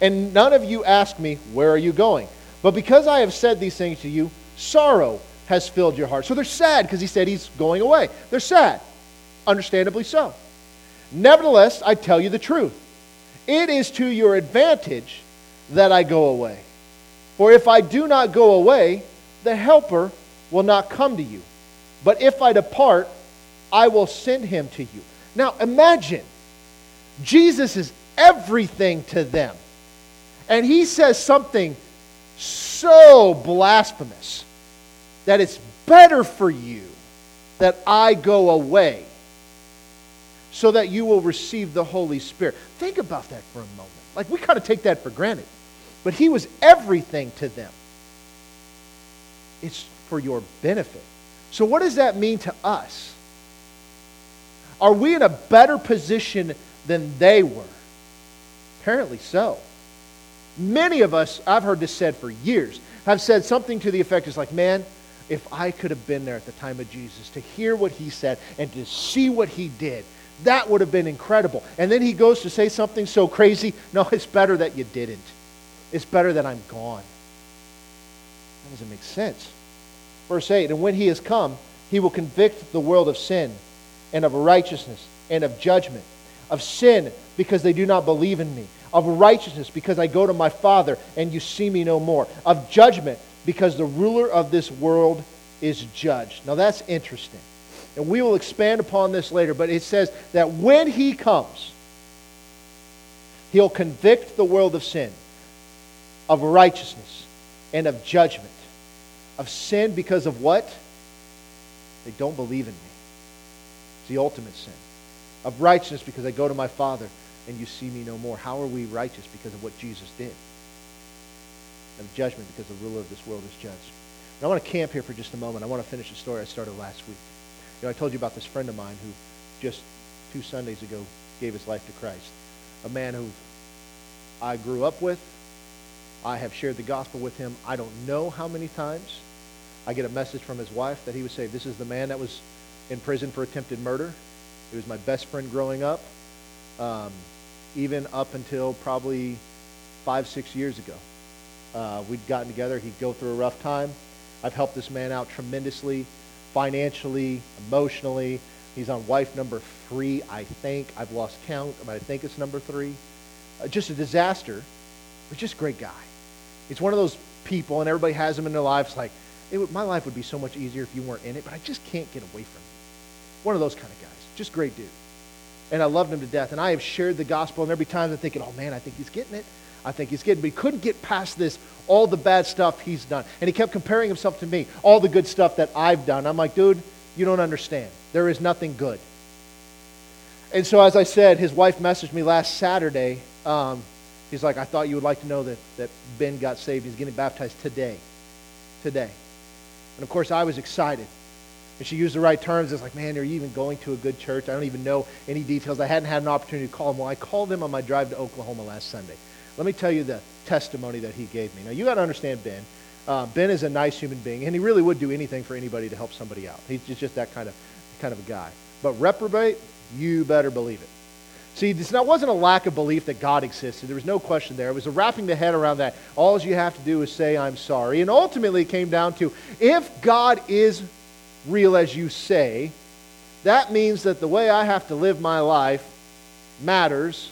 And none of you ask me, Where are you going? But because I have said these things to you, sorrow has filled your heart. So they're sad because he said he's going away. They're sad. Understandably so. Nevertheless, I tell you the truth. It is to your advantage that I go away. For if I do not go away, the Helper will not come to you. But if I depart, I will send him to you. Now imagine, Jesus is everything to them. And he says something so blasphemous that it's better for you that I go away so that you will receive the Holy Spirit. Think about that for a moment. Like we kind of take that for granted. But he was everything to them. It's for your benefit. So, what does that mean to us? Are we in a better position than they were? Apparently so. Many of us, I've heard this said for years, have said something to the effect is like, man, if I could have been there at the time of Jesus to hear what he said and to see what he did, that would have been incredible. And then he goes to say something so crazy. No, it's better that you didn't. It's better that I'm gone. That doesn't make sense. Verse 8 And when he has come, he will convict the world of sin and of righteousness and of judgment. Of sin, because they do not believe in me. Of righteousness, because I go to my Father and you see me no more. Of judgment, because the ruler of this world is judged. Now that's interesting. And we will expand upon this later, but it says that when he comes, he'll convict the world of sin, of righteousness, and of judgment. Of sin because of what? They don't believe in me. It's the ultimate sin. Of righteousness because I go to my Father and you see me no more. How are we righteous? Because of what Jesus did. Of judgment because the ruler of this world is judged. And I want to camp here for just a moment. I want to finish the story I started last week. You know, I told you about this friend of mine who just two Sundays ago gave his life to Christ. A man who I grew up with. I have shared the gospel with him I don't know how many times. I get a message from his wife that he would say, this is the man that was in prison for attempted murder. He was my best friend growing up. Um, even up until probably five, six years ago. Uh, we'd gotten together. He'd go through a rough time. I've helped this man out tremendously, financially, emotionally. He's on wife number three, I think. I've lost count, but I think it's number three. Uh, just a disaster, but just a great guy. He's one of those people, and everybody has him in their lives like, would, my life would be so much easier if you weren't in it, but I just can't get away from you. One of those kind of guys. Just great dude and I loved him to death. And I have shared the gospel, and every time I'm thinking, oh man, I think he's getting it. I think he's getting it. But he couldn't get past this, all the bad stuff he's done. And he kept comparing himself to me, all the good stuff that I've done. I'm like, dude, you don't understand. There is nothing good. And so, as I said, his wife messaged me last Saturday. Um, he's like, I thought you would like to know that, that Ben got saved. He's getting baptized today. Today. And of course, I was excited and she used the right terms. It's like, man, are you even going to a good church? I don't even know any details. I hadn't had an opportunity to call him. Well, I called him on my drive to Oklahoma last Sunday. Let me tell you the testimony that he gave me. Now, you got to understand Ben. Uh, ben is a nice human being, and he really would do anything for anybody to help somebody out. He's just, that kind of, kind of a guy. But reprobate, you better believe it. See, this not, wasn't a lack of belief that God existed. There was no question there. It was wrapping the head around that. All you have to do is say, I'm sorry. And ultimately, it came down to if God is real as you say, that means that the way I have to live my life matters.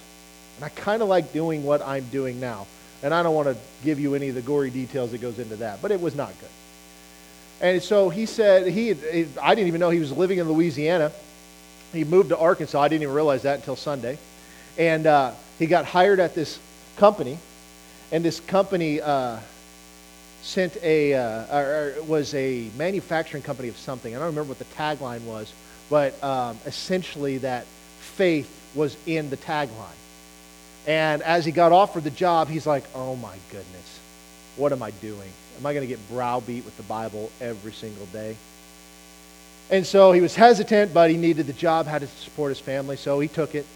And I kind of like doing what I'm doing now. And I don't want to give you any of the gory details that goes into that, but it was not good. And so he said, he, I didn't even know he was living in Louisiana. He moved to Arkansas. I didn't even realize that until Sunday. And uh, he got hired at this company. And this company, uh, sent a, uh, or was a manufacturing company of something. I don't remember what the tagline was but um, essentially that faith was in the tagline. And as he got offered the job, he's like, oh my goodness, what am I doing? Am I going to get browbeat with the Bible every single day? And so he was hesitant, but he needed the job, had to support his family, so he took it.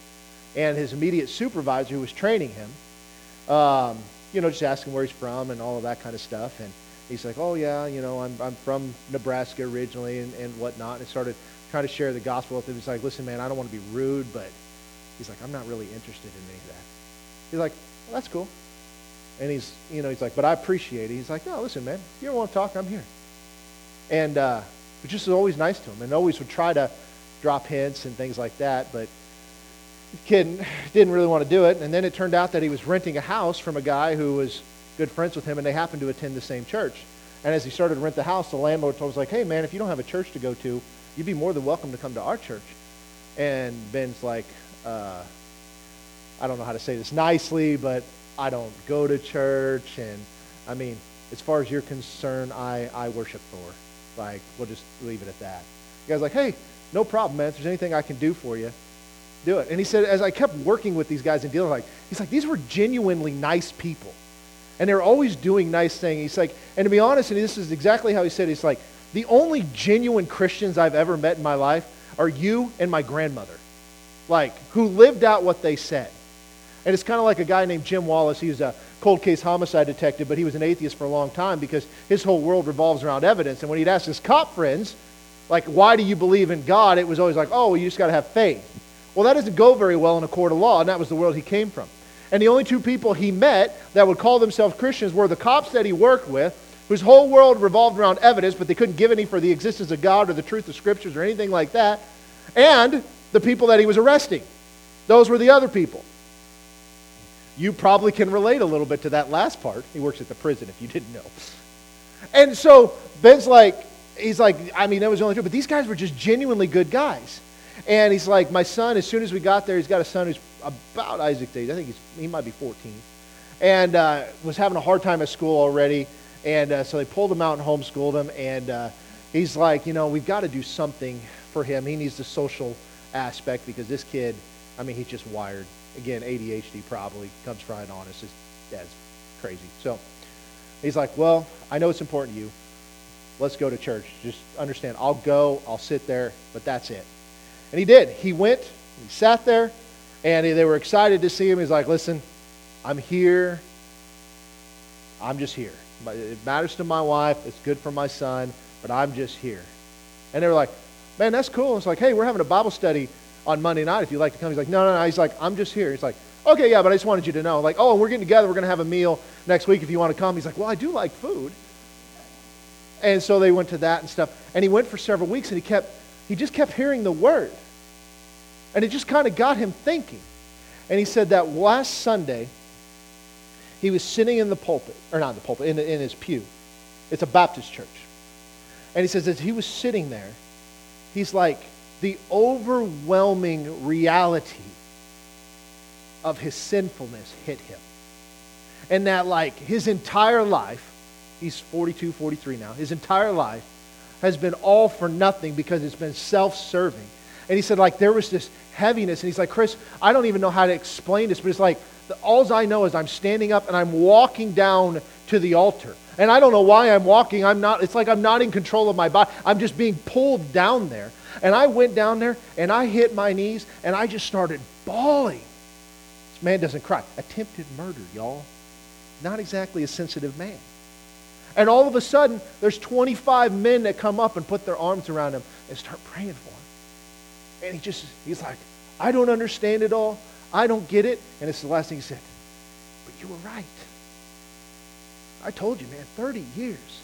And his immediate supervisor, who was training him, um, you know, just asking where he's from and all of that kind of stuff. And he's like, oh, yeah, you know, I'm, I'm from Nebraska originally and, and whatnot. And I started trying to share the gospel with him. He's like, listen, man, I don't want to be rude, but he's like, I'm not really interested in any of that. He's like, well, that's cool. And he's, you know, he's like, but I appreciate it. He's like, no, listen, man, if you ever want to talk, I'm here. And uh, was just was always nice to him and always would try to drop hints and things like that. But kid didn't really want to do it. And then it turned out that he was renting a house from a guy who was good friends with him, and they happened to attend the same church. And as he started to rent the house, the landlord told him, like, hey, man, if you don't have a church to go to, you'd be more than welcome to come to our church. And Ben's like, uh, I don't know how to say this nicely, but I don't go to church. And I mean, as far as you're concerned, I, I worship Thor. Like, we'll just leave it at that. The guy's like, hey, no problem, man. If there's anything I can do for you, do it. And he said, as I kept working with these guys and dealing, like, he's like, these were genuinely nice people. And they're always doing nice things. He's like, and to be honest, and this is exactly how he said he's like, the only genuine Christians I've ever met in my life are you and my grandmother. Like, who lived out what they said. And it's kind of like a guy named Jim Wallace. He was a cold case homicide detective, but he was an atheist for a long time because his whole world revolves around evidence. And when he'd ask his cop friends, like, why do you believe in God? It was always like, oh, well, you just got to have faith. Well, that doesn't go very well in a court of law, and that was the world he came from. And the only two people he met that would call themselves Christians were the cops that he worked with, whose whole world revolved around evidence, but they couldn't give any for the existence of God or the truth of scriptures or anything like that, and the people that he was arresting. Those were the other people. You probably can relate a little bit to that last part. He works at the prison, if you didn't know. And so Ben's like, he's like, I mean, that was the only two, but these guys were just genuinely good guys. And he's like, my son, as soon as we got there, he's got a son who's about Isaac's age. I think he's, he might be 14. And uh, was having a hard time at school already. And uh, so they pulled him out and homeschooled him. And uh, he's like, you know, we've got to do something for him. He needs the social aspect because this kid, I mean, he's just wired again, ADHD probably comes right on us. His dad's crazy. So he's like, well, I know it's important to you. Let's go to church. Just understand, I'll go, I'll sit there, but that's it. And he did. He went, he sat there, and they were excited to see him. He's like, listen, I'm here. I'm just here. It matters to my wife. It's good for my son, but I'm just here. And they were like, man, that's cool. It's like, hey, we're having a Bible study on Monday night if you'd like to come. He's like, no, no, no. He's like, I'm just here. He's like, okay, yeah, but I just wanted you to know. Like, oh, we're getting together. We're going to have a meal next week if you want to come. He's like, well, I do like food. And so they went to that and stuff. And he went for several weeks and he kept, he just kept hearing the word. And it just kind of got him thinking. And he said that last Sunday, he was sitting in the pulpit, or not in the pulpit, in, in his pew. It's a Baptist church. And he says, as he was sitting there, he's like, the overwhelming reality of his sinfulness hit him. And that, like, his entire life, he's 42, 43 now, his entire life has been all for nothing because it's been self serving. And he said, like, there was this heaviness. And he's like, Chris, I don't even know how to explain this, but it's like, all I know is I'm standing up and I'm walking down to the altar. And I don't know why I'm walking. I'm not, it's like I'm not in control of my body. I'm just being pulled down there. And I went down there and I hit my knees and I just started bawling. This man doesn't cry. Attempted murder, y'all. Not exactly a sensitive man. And all of a sudden, there's 25 men that come up and put their arms around him and start praying for him. And he just, he's like, I don't understand it all. I don't get it. And it's the last thing he said. But you were right. I told you, man, 30 years.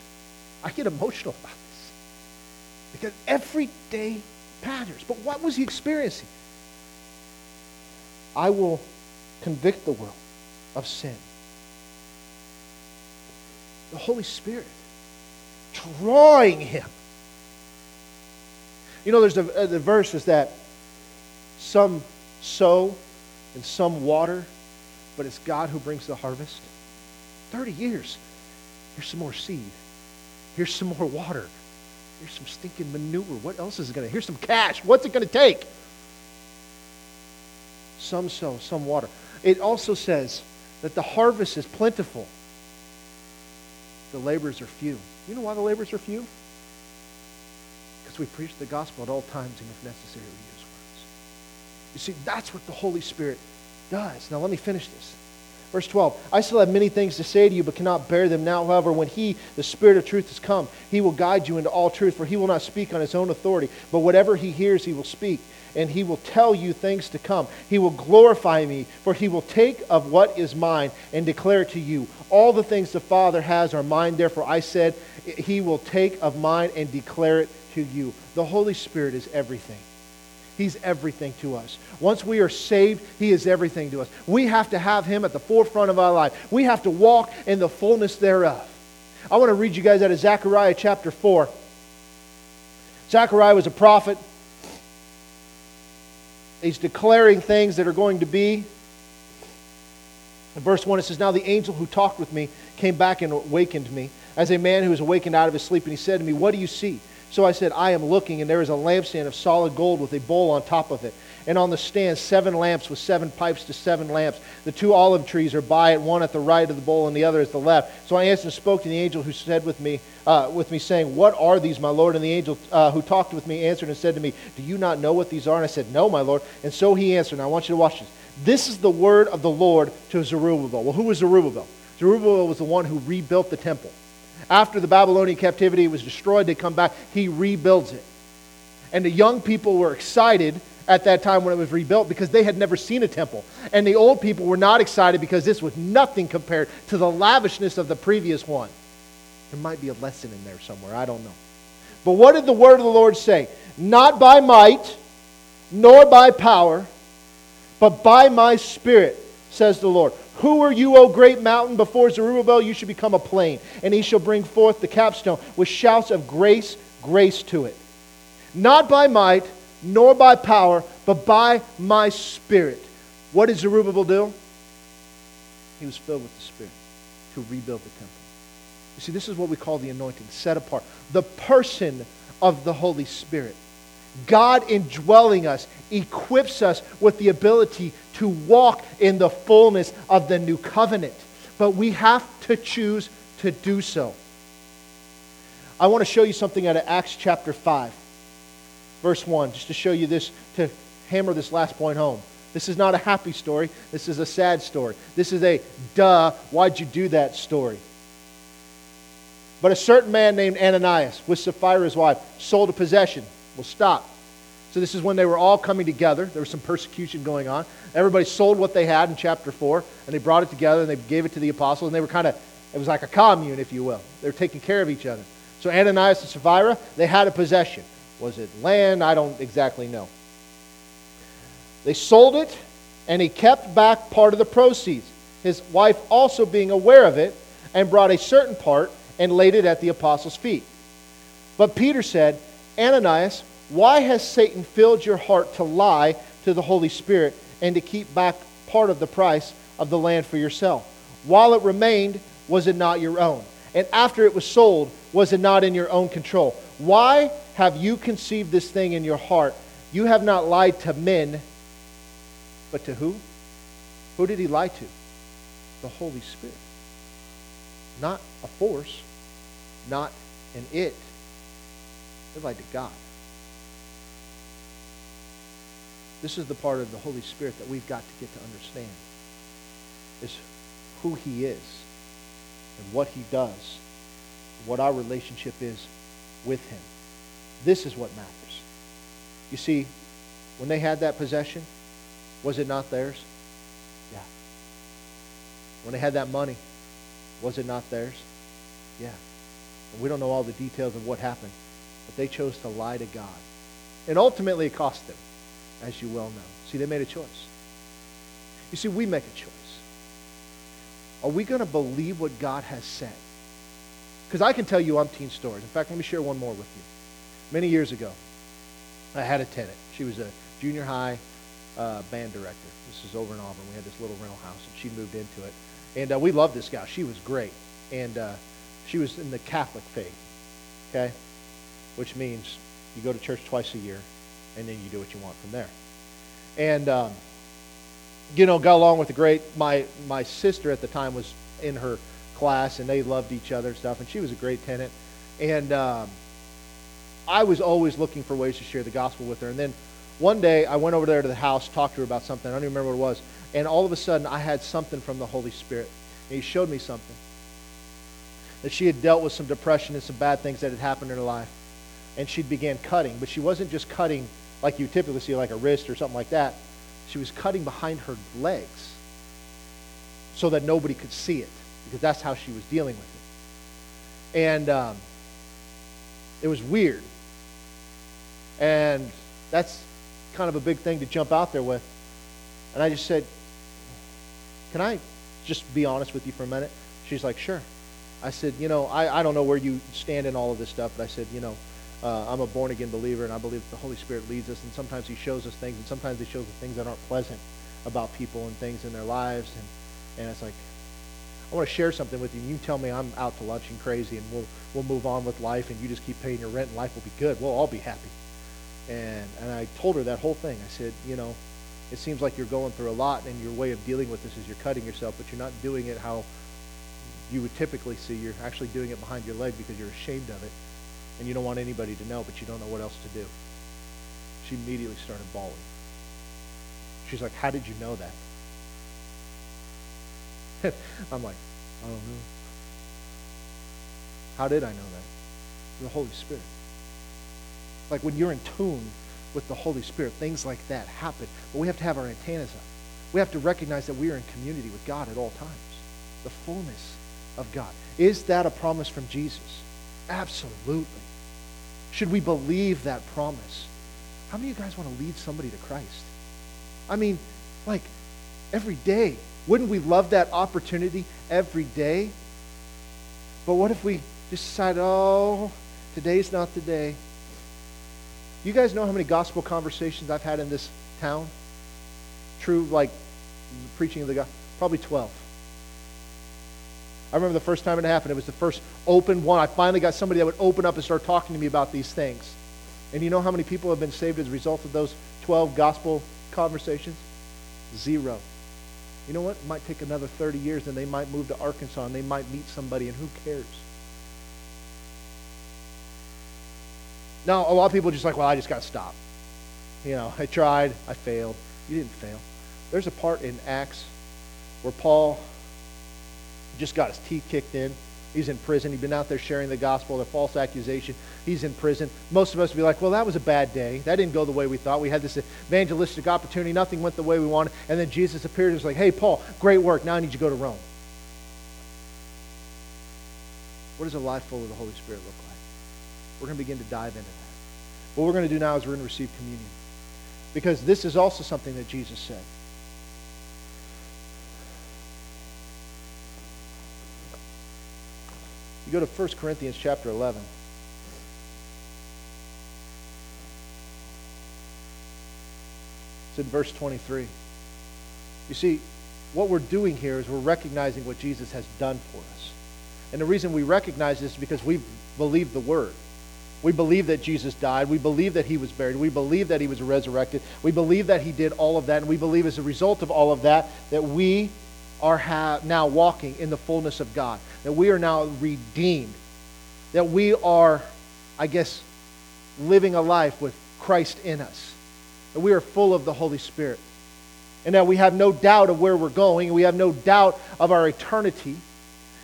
I get emotional about this. Because every day matters. But what was he experiencing? I will convict the world of sin. The Holy Spirit drawing him. You know, there's a, uh, the verse is that some sow and some water, but it's God who brings the harvest. 30 years. Here's some more seed. Here's some more water. Here's some stinking manure. What else is it going to? Here's some cash. What's it going to take? Some sow, some water. It also says that the harvest is plentiful. The laborers are few. You know why the laborers are few? Because we preach the gospel at all times and if necessary we use words. You see, that's what the Holy Spirit does. Now let me finish this. Verse 12, I still have many things to say to you, but cannot bear them now. However, when he, the Spirit of truth, has come, he will guide you into all truth, for he will not speak on his own authority, but whatever he hears, he will speak, and he will tell you things to come. He will glorify me, for he will take of what is mine and declare it to you. All the things the Father has are mine, therefore I said, he will take of mine and declare it to you. The Holy Spirit is everything. He's everything to us. Once we are saved, He is everything to us. We have to have Him at the forefront of our life. We have to walk in the fullness thereof. I want to read you guys out of Zechariah chapter 4. Zechariah was a prophet. He's declaring things that are going to be. In verse 1, it says, Now the angel who talked with me came back and awakened me, as a man who is awakened out of his sleep, and he said to me, What do you see? So I said, I am looking, and there is a lampstand of solid gold with a bowl on top of it. And on the stand, seven lamps with seven pipes to seven lamps. The two olive trees are by it, one at the right of the bowl and the other at the left. So I answered and spoke to the angel who said with me, uh, with me saying, What are these, my Lord? And the angel uh, who talked with me answered and said to me, Do you not know what these are? And I said, No, my Lord. And so he answered, and I want you to watch this. This is the word of the Lord to Zerubbabel. Well, who was Zerubbabel? Zerubbabel was the one who rebuilt the temple. After the Babylonian captivity was destroyed, they come back, he rebuilds it. And the young people were excited at that time when it was rebuilt because they had never seen a temple. And the old people were not excited because this was nothing compared to the lavishness of the previous one. There might be a lesson in there somewhere. I don't know. But what did the word of the Lord say? Not by might, nor by power, but by my spirit, says the Lord. Who are you, O great mountain? Before Zerubbabel, you should become a plain, and he shall bring forth the capstone with shouts of grace, grace to it. Not by might, nor by power, but by my spirit. What did Zerubbabel do? He was filled with the Spirit to rebuild the temple. You see, this is what we call the anointing, set apart. The person of the Holy Spirit. God indwelling us equips us with the ability to walk in the fullness of the new covenant. But we have to choose to do so. I want to show you something out of Acts chapter 5, verse 1, just to show you this, to hammer this last point home. This is not a happy story. This is a sad story. This is a duh, why'd you do that story? But a certain man named Ananias, with Sapphira's wife, sold a possession We'll stop. So this is when they were all coming together. There was some persecution going on. Everybody sold what they had in chapter 4, and they brought it together, and they gave it to the apostles, and they were kind of, it was like a commune, if you will. They were taking care of each other. So Ananias and Sapphira, they had a possession. Was it land? I don't exactly know. They sold it, and he kept back part of the proceeds. His wife also being aware of it, and brought a certain part and laid it at the apostles' feet. But Peter said, Ananias, why has Satan filled your heart to lie to the Holy Spirit and to keep back part of the price of the land for yourself? While it remained, was it not your own? And after it was sold, was it not in your own control? Why have you conceived this thing in your heart? You have not lied to men, but to who? Who did he lie to? The Holy Spirit. Not a force, not an it, they lied to God. This is the part of the Holy Spirit that we've got to get to understand. Is who he is and what he does, what our relationship is with him. This is what matters. You see, when they had that possession, was it not theirs? Yeah. When they had that money, was it not theirs? Yeah. And we don't know all the details of what happened. But they chose to lie to God. And ultimately, it cost them, as you well know. See, they made a choice. You see, we make a choice. Are we going to believe what God has said? Because I can tell you umpteen stories. In fact, let me share one more with you. Many years ago, I had a tenant. She was a junior high uh, band director. This is over in Auburn. We had this little rental house, and she moved into it. And uh, we loved this gal. She was great. And uh, she was in the Catholic faith. Okay? which means you go to church twice a year, and then you do what you want from there. And, um, you know, got along with the great. My, my sister at the time was in her class, and they loved each other and stuff, and she was a great tenant. And um, I was always looking for ways to share the gospel with her. And then one day I went over there to the house, talked to her about something. I don't even remember what it was. And all of a sudden I had something from the Holy Spirit. And he showed me something. That she had dealt with some depression and some bad things that had happened in her life. And she began cutting. But she wasn't just cutting like you typically see, like a wrist or something like that. She was cutting behind her legs so that nobody could see it because that's how she was dealing with it. And um, it was weird. And that's kind of a big thing to jump out there with. And I just said, Can I just be honest with you for a minute? She's like, Sure. I said, You know, I, I don't know where you stand in all of this stuff, but I said, You know, uh, I'm a born again believer, and I believe that the Holy Spirit leads us, and sometimes He shows us things, and sometimes He shows us things that aren't pleasant about people and things in their lives. And, and it's like, I want to share something with you. You tell me I'm out to lunch and crazy, and we'll, we'll move on with life, and you just keep paying your rent, and life will be good. We'll all be happy. And, and I told her that whole thing. I said, you know, it seems like you're going through a lot, and your way of dealing with this is you're cutting yourself, but you're not doing it how you would typically see. You're actually doing it behind your leg because you're ashamed of it, and you don't want anybody to know, but you don't know what else to do. She immediately started bawling. She's like, how did you know that? [laughs] I'm like, I don't know. How did I know that? The Holy Spirit. Like when you're in tune with the Holy Spirit, things like that happen. But we have to have our antennas up. We have to recognize that we are in community with God at all times. The fullness of God. Is that a promise from Jesus? Absolutely. Should we believe that promise? How many of you guys want to lead somebody to Christ? I mean, like every day. Wouldn't we love that opportunity every day? But what if we just decide, oh, today's not the day? You guys know how many gospel conversations I've had in this town? True, like preaching of the gospel? Probably 12. I remember the first time it happened. It was the first open one. I finally got somebody that would open up and start talking to me about these things. And you know how many people have been saved as a result of those 12 gospel conversations? Zero. You know what? It might take another 30 years and they might move to Arkansas and they might meet somebody and who cares? Now, a lot of people are just like, well, I just got to stop. You know, I tried, I failed. You didn't fail. There's a part in Acts where Paul just got his teeth kicked in. He's in prison. He'd been out there sharing the gospel, a false accusation. He's in prison. Most of us would be like, well, that was a bad day. That didn't go the way we thought. We had this evangelistic opportunity. Nothing went the way we wanted. And then Jesus appeared and was like, hey, Paul, great work. Now I need you to go to Rome. What does a life full of the Holy Spirit look like? We're going to begin to dive into that. What we're going to do now is we're going to receive communion. Because this is also something that Jesus said. You go to 1 Corinthians chapter 11. It's in verse 23. You see, what we're doing here is we're recognizing what Jesus has done for us. And the reason we recognize this is because we believe the word. We believe that Jesus died. We believe that he was buried. We believe that he was resurrected. We believe that he did all of that. And we believe as a result of all of that, that we are ha- now walking in the fullness of God. That we are now redeemed. That we are, I guess, living a life with Christ in us. That we are full of the Holy Spirit. And that we have no doubt of where we're going. We have no doubt of our eternity.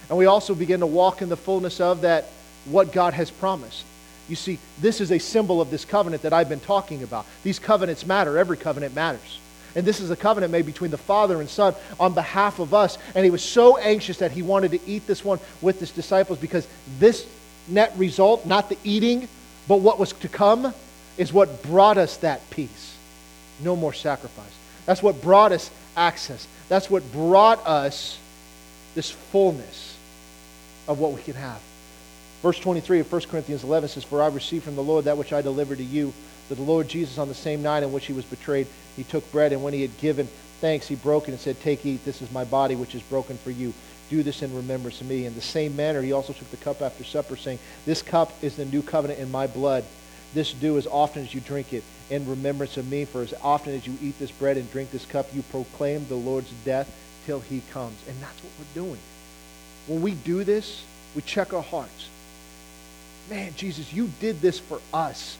And we also begin to walk in the fullness of that, what God has promised. You see, this is a symbol of this covenant that I've been talking about. These covenants matter. Every covenant matters. And this is a covenant made between the Father and Son on behalf of us. And he was so anxious that he wanted to eat this one with his disciples because this net result, not the eating, but what was to come, is what brought us that peace. No more sacrifice. That's what brought us access. That's what brought us this fullness of what we can have. Verse 23 of 1 Corinthians 11 says, For I received from the Lord that which I delivered to you, that the Lord Jesus, on the same night in which he was betrayed, he took bread, and when he had given thanks, he broke it and said, Take, eat, this is my body, which is broken for you. Do this in remembrance of me. In the same manner, he also took the cup after supper, saying, This cup is the new covenant in my blood. This do as often as you drink it in remembrance of me. For as often as you eat this bread and drink this cup, you proclaim the Lord's death till he comes. And that's what we're doing. When we do this, we check our hearts. Man, Jesus, you did this for us.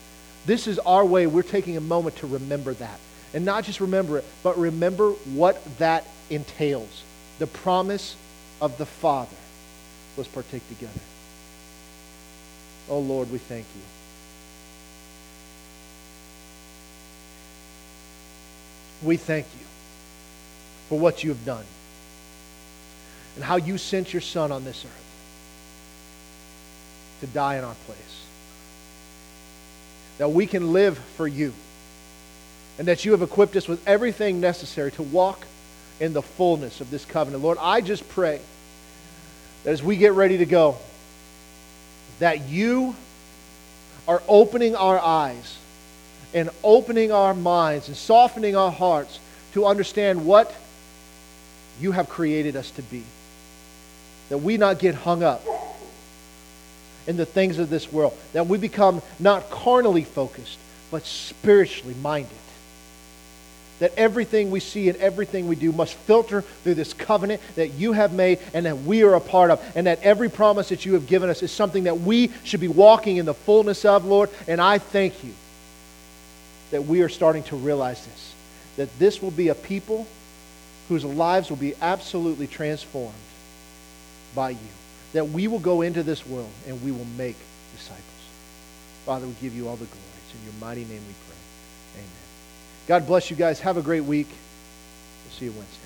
This is our way. We're taking a moment to remember that. And not just remember it, but remember what that entails. The promise of the Father. Let's partake together. Oh, Lord, we thank you. We thank you for what you have done and how you sent your Son on this earth to die in our place. That we can live for you. And that you have equipped us with everything necessary to walk in the fullness of this covenant. Lord, I just pray that as we get ready to go, that you are opening our eyes and opening our minds and softening our hearts to understand what you have created us to be. That we not get hung up in the things of this world. That we become not carnally focused, but spiritually minded. That everything we see and everything we do must filter through this covenant that you have made and that we are a part of. And that every promise that you have given us is something that we should be walking in the fullness of, Lord. And I thank you that we are starting to realize this. That this will be a people whose lives will be absolutely transformed by you that we will go into this world and we will make disciples. Father, we give you all the glory. It's in your mighty name we pray. Amen. God bless you guys. Have a great week. We'll see you Wednesday.